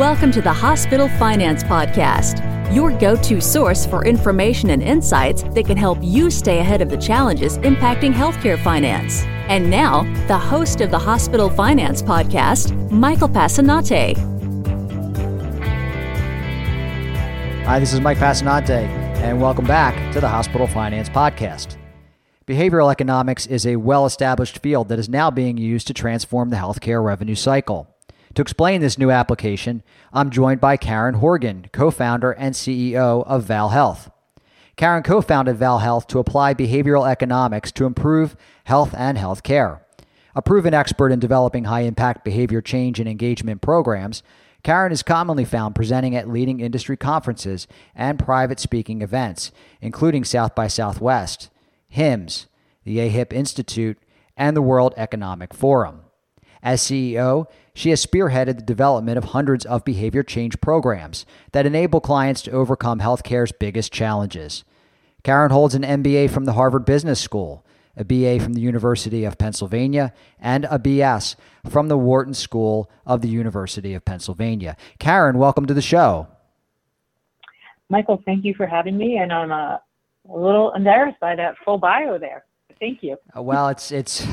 Welcome to the Hospital Finance Podcast, your go to source for information and insights that can help you stay ahead of the challenges impacting healthcare finance. And now, the host of the Hospital Finance Podcast, Michael Passannante. Hi, this is Mike Passannante, and welcome back to the Hospital Finance Podcast. Behavioral economics is a well established field that is now being used to transform the healthcare revenue cycle. To explain this new application, I'm joined by Karen Horgan, co founder and CEO of Val Health. Karen co founded Val Health to apply behavioral economics to improve health and health care. A proven expert in developing high impact behavior change and engagement programs, Karen is commonly found presenting at leading industry conferences and private speaking events, including South by Southwest, HIMSS, the AHIP Institute, and the World Economic Forum. As CEO, she has spearheaded the development of hundreds of behavior change programs that enable clients to overcome healthcare's biggest challenges. Karen holds an MBA from the Harvard Business School, a BA from the University of Pennsylvania, and a BS from the Wharton School of the University of Pennsylvania. Karen, welcome to the show. Michael, thank you for having me, and I'm uh, a little embarrassed by that full bio there. Thank you. Uh, well, it's it's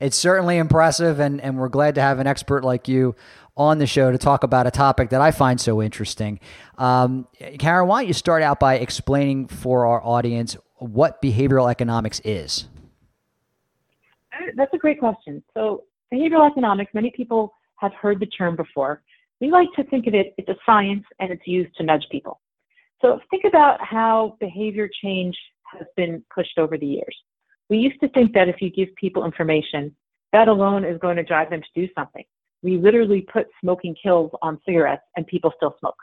it's certainly impressive, and and we're glad to have an expert like you on the show to talk about a topic that I find so interesting. Um, Karen, why don't you start out by explaining for our audience what behavioral economics is? Uh, that's a great question. So, behavioral economics, many people have heard the term before. We like to think of it, it's a science and it's used to nudge people. So, think about how behavior change has been pushed over the years. We used to think that if you give people information, that alone is going to drive them to do something. We literally put smoking kills on cigarettes and people still smoke.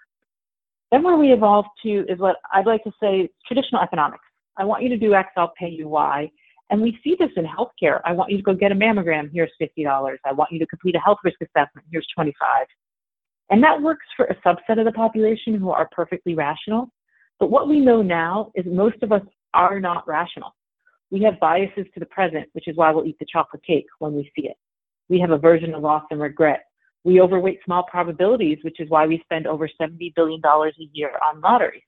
Then where we evolved to is what I'd like to say traditional economics. I want you to do X, I'll pay you Y. And we see this in healthcare. I want you to go get a mammogram, here's $50. I want you to complete a health risk assessment, here's 25. And that works for a subset of the population who are perfectly rational. But what we know now is most of us are not rational. We have biases to the present, which is why we'll eat the chocolate cake when we see it. We have aversion to loss and regret. We overweight small probabilities, which is why we spend over $70 billion a year on lotteries.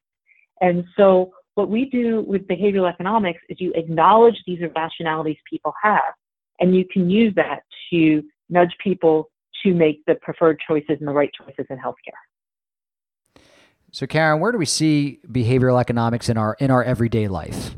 And so what we do with behavioral economics is you acknowledge these irrationalities people have, and you can use that to nudge people to make the preferred choices and the right choices in healthcare. So Karen, where do we see behavioral economics in our in our everyday life?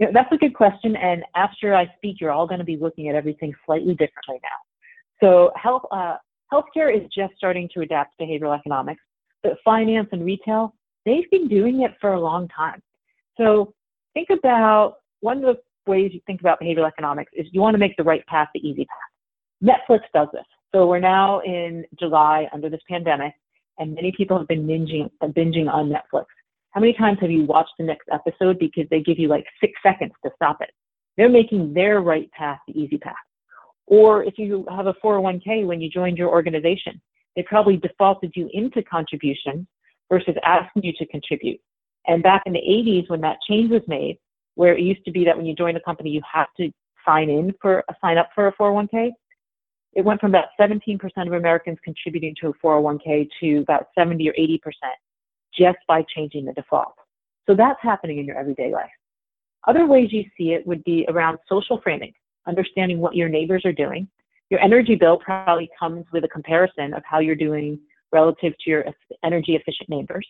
You know, that's a good question. And after I speak, you're all going to be looking at everything slightly differently now. So health, uh, healthcare is just starting to adapt behavioral economics, but finance and retail, they've been doing it for a long time. So think about one of the ways you think about behavioral economics is you want to make the right path the easy path. Netflix does this. So we're now in July under this pandemic, and many people have been binging, binging on Netflix. How many times have you watched the next episode because they give you like six seconds to stop it? They're making their right path the easy path. Or if you have a 401k when you joined your organization, they probably defaulted you into contribution versus asking you to contribute. And back in the 80s, when that change was made, where it used to be that when you join a company, you have to sign in for a sign up for a 401k, it went from about 17% of Americans contributing to a 401k to about 70 or 80% just by changing the default. So that's happening in your everyday life. Other ways you see it would be around social framing, understanding what your neighbors are doing. Your energy bill probably comes with a comparison of how you're doing relative to your energy efficient neighbors.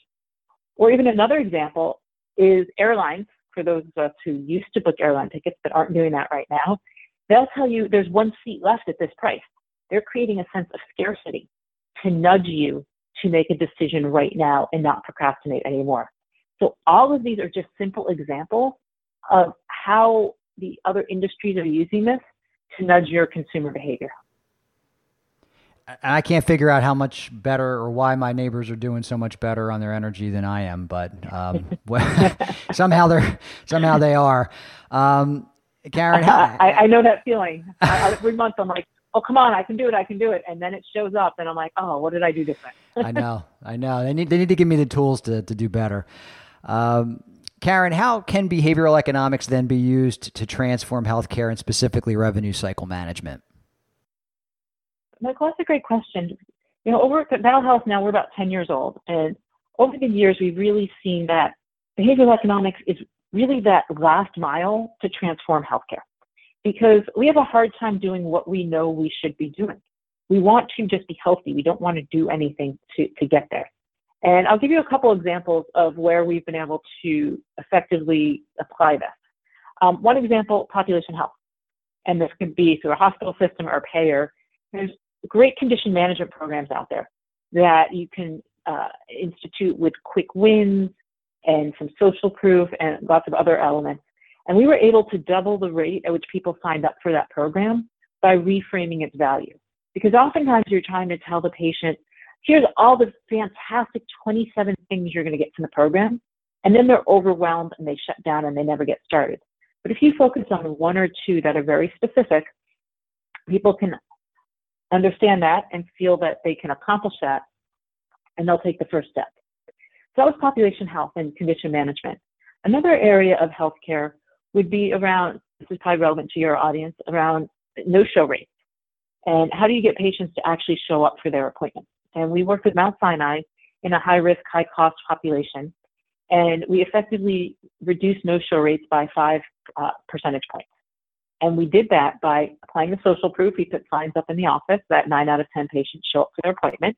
Or even another example is airlines, for those of us who used to book airline tickets but aren't doing that right now. They'll tell you there's one seat left at this price. They're creating a sense of scarcity to nudge you to make a decision right now and not procrastinate anymore. So all of these are just simple examples of how the other industries are using this to nudge your consumer behavior. And I can't figure out how much better or why my neighbors are doing so much better on their energy than I am, but um, somehow they're somehow they are. Um, Karen, how, I, I, know that feeling. I, every month I'm like, oh come on i can do it i can do it. And then it shows up and i'm like oh what did i do different? I know i know. They need they need to give me the tools to, to do better. Um, karen how can behavioral economics then be used to transform healthcare and specifically revenue cycle management? Michael, that's a great question. You know, over at Val Health now, we're about 10 years old. And over the years, we've really seen that behavioral economics is really that last mile to transform healthcare because we have a hard time doing what we know we should be doing. We want to just be healthy. We don't want to do anything to, to get there. And I'll give you a couple examples of where we've been able to effectively apply this. Um, one example, population health. And this could be through a hospital system or a payer. There's great condition management programs out there that you can uh, institute with quick wins and some social proof and lots of other elements. And we were able to double the rate at which people signed up for that program by reframing its value. Because oftentimes you're trying to tell the patient, here's all the fantastic 27 things you're going to get from the program. And then they're overwhelmed and they shut down and they never get started. But if you focus on one or two that are very specific, people can understand that and feel that they can accomplish that and they'll take the first step. So that was population health and condition management. Another area of healthcare would be around, this is probably relevant to your audience, around no-show rates. And how do you get patients to actually show up for their appointments? And we worked with Mount Sinai in a high-risk, high-cost population, and we effectively reduced no-show rates by five uh, percentage points. And we did that by applying the social proof. We put signs up in the office that nine out of 10 patients show up for their appointment.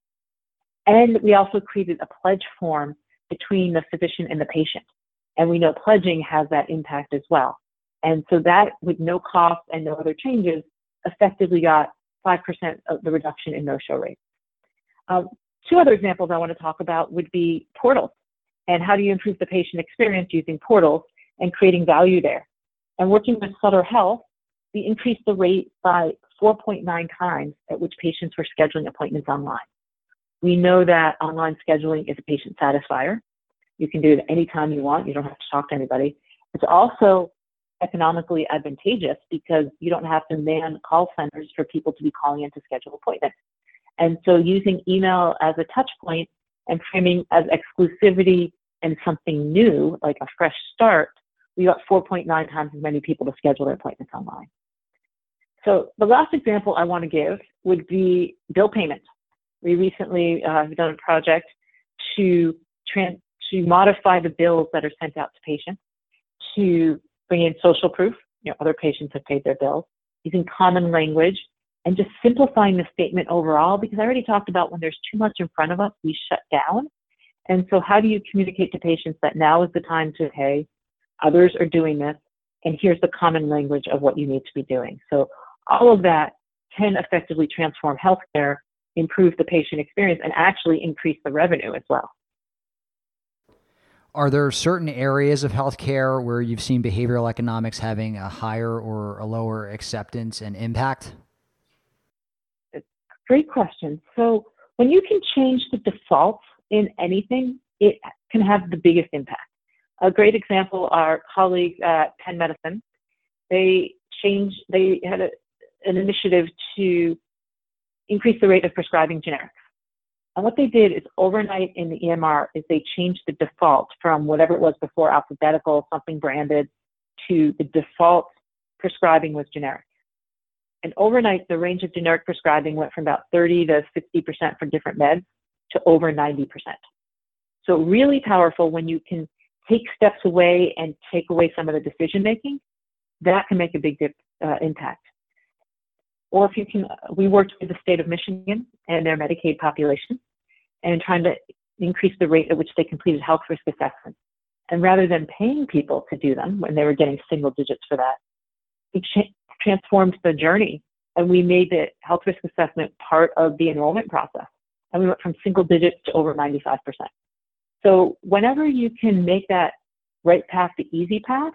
And we also created a pledge form between the physician and the patient. And we know pledging has that impact as well. And so that, with no cost and no other changes, effectively got 5% of the reduction in no-show rates. Um, two other examples I want to talk about would be portals and how do you improve the patient experience using portals and creating value there. And working with Sutter Health, we increased the rate by 4.9 times at which patients were scheduling appointments online. We know that online scheduling is a patient satisfier. You can do it anytime you want. You don't have to talk to anybody. It's also economically advantageous because you don't have to man call centers for people to be calling in to schedule appointments. And so using email as a touch point and framing as exclusivity and something new, like a fresh start, we got 4.9 times as many people to schedule their appointments online. So the last example I want to give would be bill payment. We recently uh, have done a project to trans- to modify the bills that are sent out to patients, to bring in social proof, you know, other patients have paid their bills, using common language, and just simplifying the statement overall, because I already talked about when there's too much in front of us, we shut down. And so how do you communicate to patients that now is the time to pay, others are doing this, and here's the common language of what you need to be doing. So all of that can effectively transform healthcare, improve the patient experience, and actually increase the revenue as well. Are there certain areas of healthcare where you've seen behavioral economics having a higher or a lower acceptance and impact? Great question. So, when you can change the defaults in anything, it can have the biggest impact. A great example, our colleagues at Penn Medicine, they changed, they had a, an initiative to increase the rate of prescribing generics. And what they did is overnight in the EMR is they changed the default from whatever it was before alphabetical, something branded, to the default prescribing was generic. And overnight, the range of generic prescribing went from about 30 to 60% for different meds to over 90%. So really powerful when you can take steps away and take away some of the decision making, that can make a big dip, uh, impact. Or if you can, we worked with the state of Michigan and their Medicaid population and trying to increase the rate at which they completed health risk assessments. And rather than paying people to do them when they were getting single digits for that, we cha- transformed the journey and we made the health risk assessment part of the enrollment process. And we went from single digits to over 95%. So whenever you can make that right path the easy path,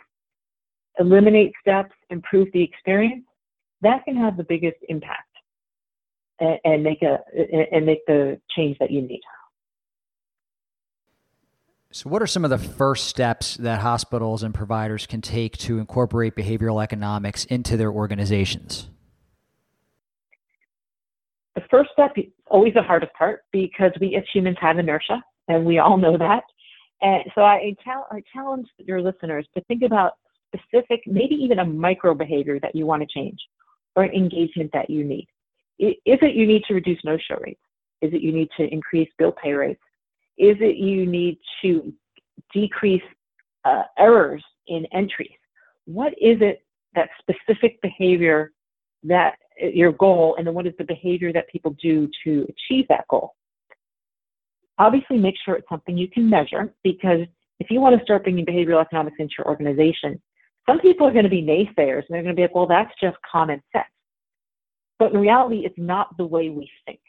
eliminate steps, improve the experience, that can have the biggest impact and, and make a and make the change that you need. So, what are some of the first steps that hospitals and providers can take to incorporate behavioral economics into their organizations? The first step is always the hardest part because we as humans have inertia, and we all know that. And so, I, I challenge your listeners to think about specific, maybe even a micro behavior that you want to change or engagement that you need. Is it you need to reduce no-show rates? Is it you need to increase bill pay rates? Is it you need to decrease uh, errors in entries? What is it that specific behavior that uh, your goal, and then what is the behavior that people do to achieve that goal? Obviously, make sure it's something you can measure because if you want to start bringing behavioral economics into your organization, some people are going to be naysayers and they're going to be like, well, that's just common sense. But in reality, it's not the way we think.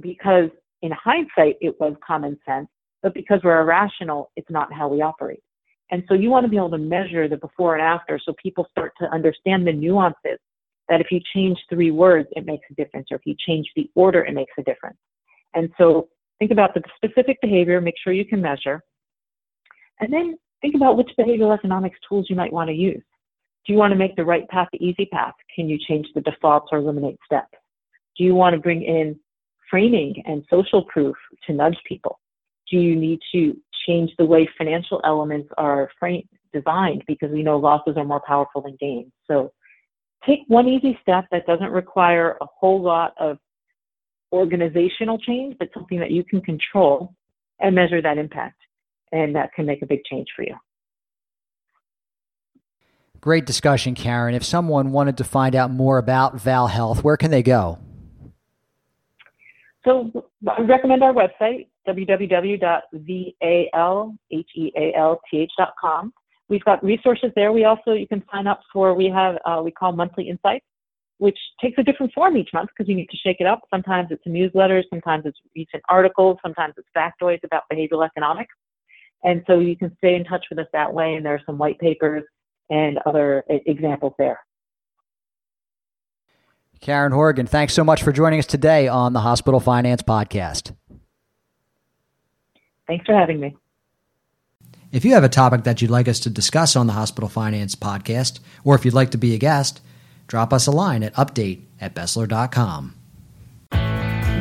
Because in hindsight, it was common sense, but because we're irrational, it's not how we operate. And so you want to be able to measure the before and after so people start to understand the nuances that if you change three words, it makes a difference, or if you change the order, it makes a difference. And so think about the specific behavior, make sure you can measure, and then think about which behavioral economics tools you might want to use. Do you want to make the right path the easy path? Can you change the defaults or eliminate steps? Do you want to bring in framing and social proof to nudge people? Do you need to change the way financial elements are frame, designed because we know losses are more powerful than gains? So take one easy step that doesn't require a whole lot of organizational change, but something that you can control and measure that impact and that can make a big change for you. Great discussion, Karen. If someone wanted to find out more about Val Health, where can they go? So I recommend our website, www.valhealth.com. We've got resources there. We also, you can sign up for, we have, uh, we call monthly insights, which takes a different form each month because you need to shake it up. Sometimes it's a newsletter, sometimes it's recent articles, sometimes it's factoids about behavioral economics. And so you can stay in touch with us that way. And there are some white papers and other examples there. Karen Horgan, thanks so much for joining us today on the Hospital Finance Podcast. Thanks for having me. If you have a topic that you'd like us to discuss on the Hospital Finance Podcast, or if you'd like to be a guest, drop us a line at update at Besler.com.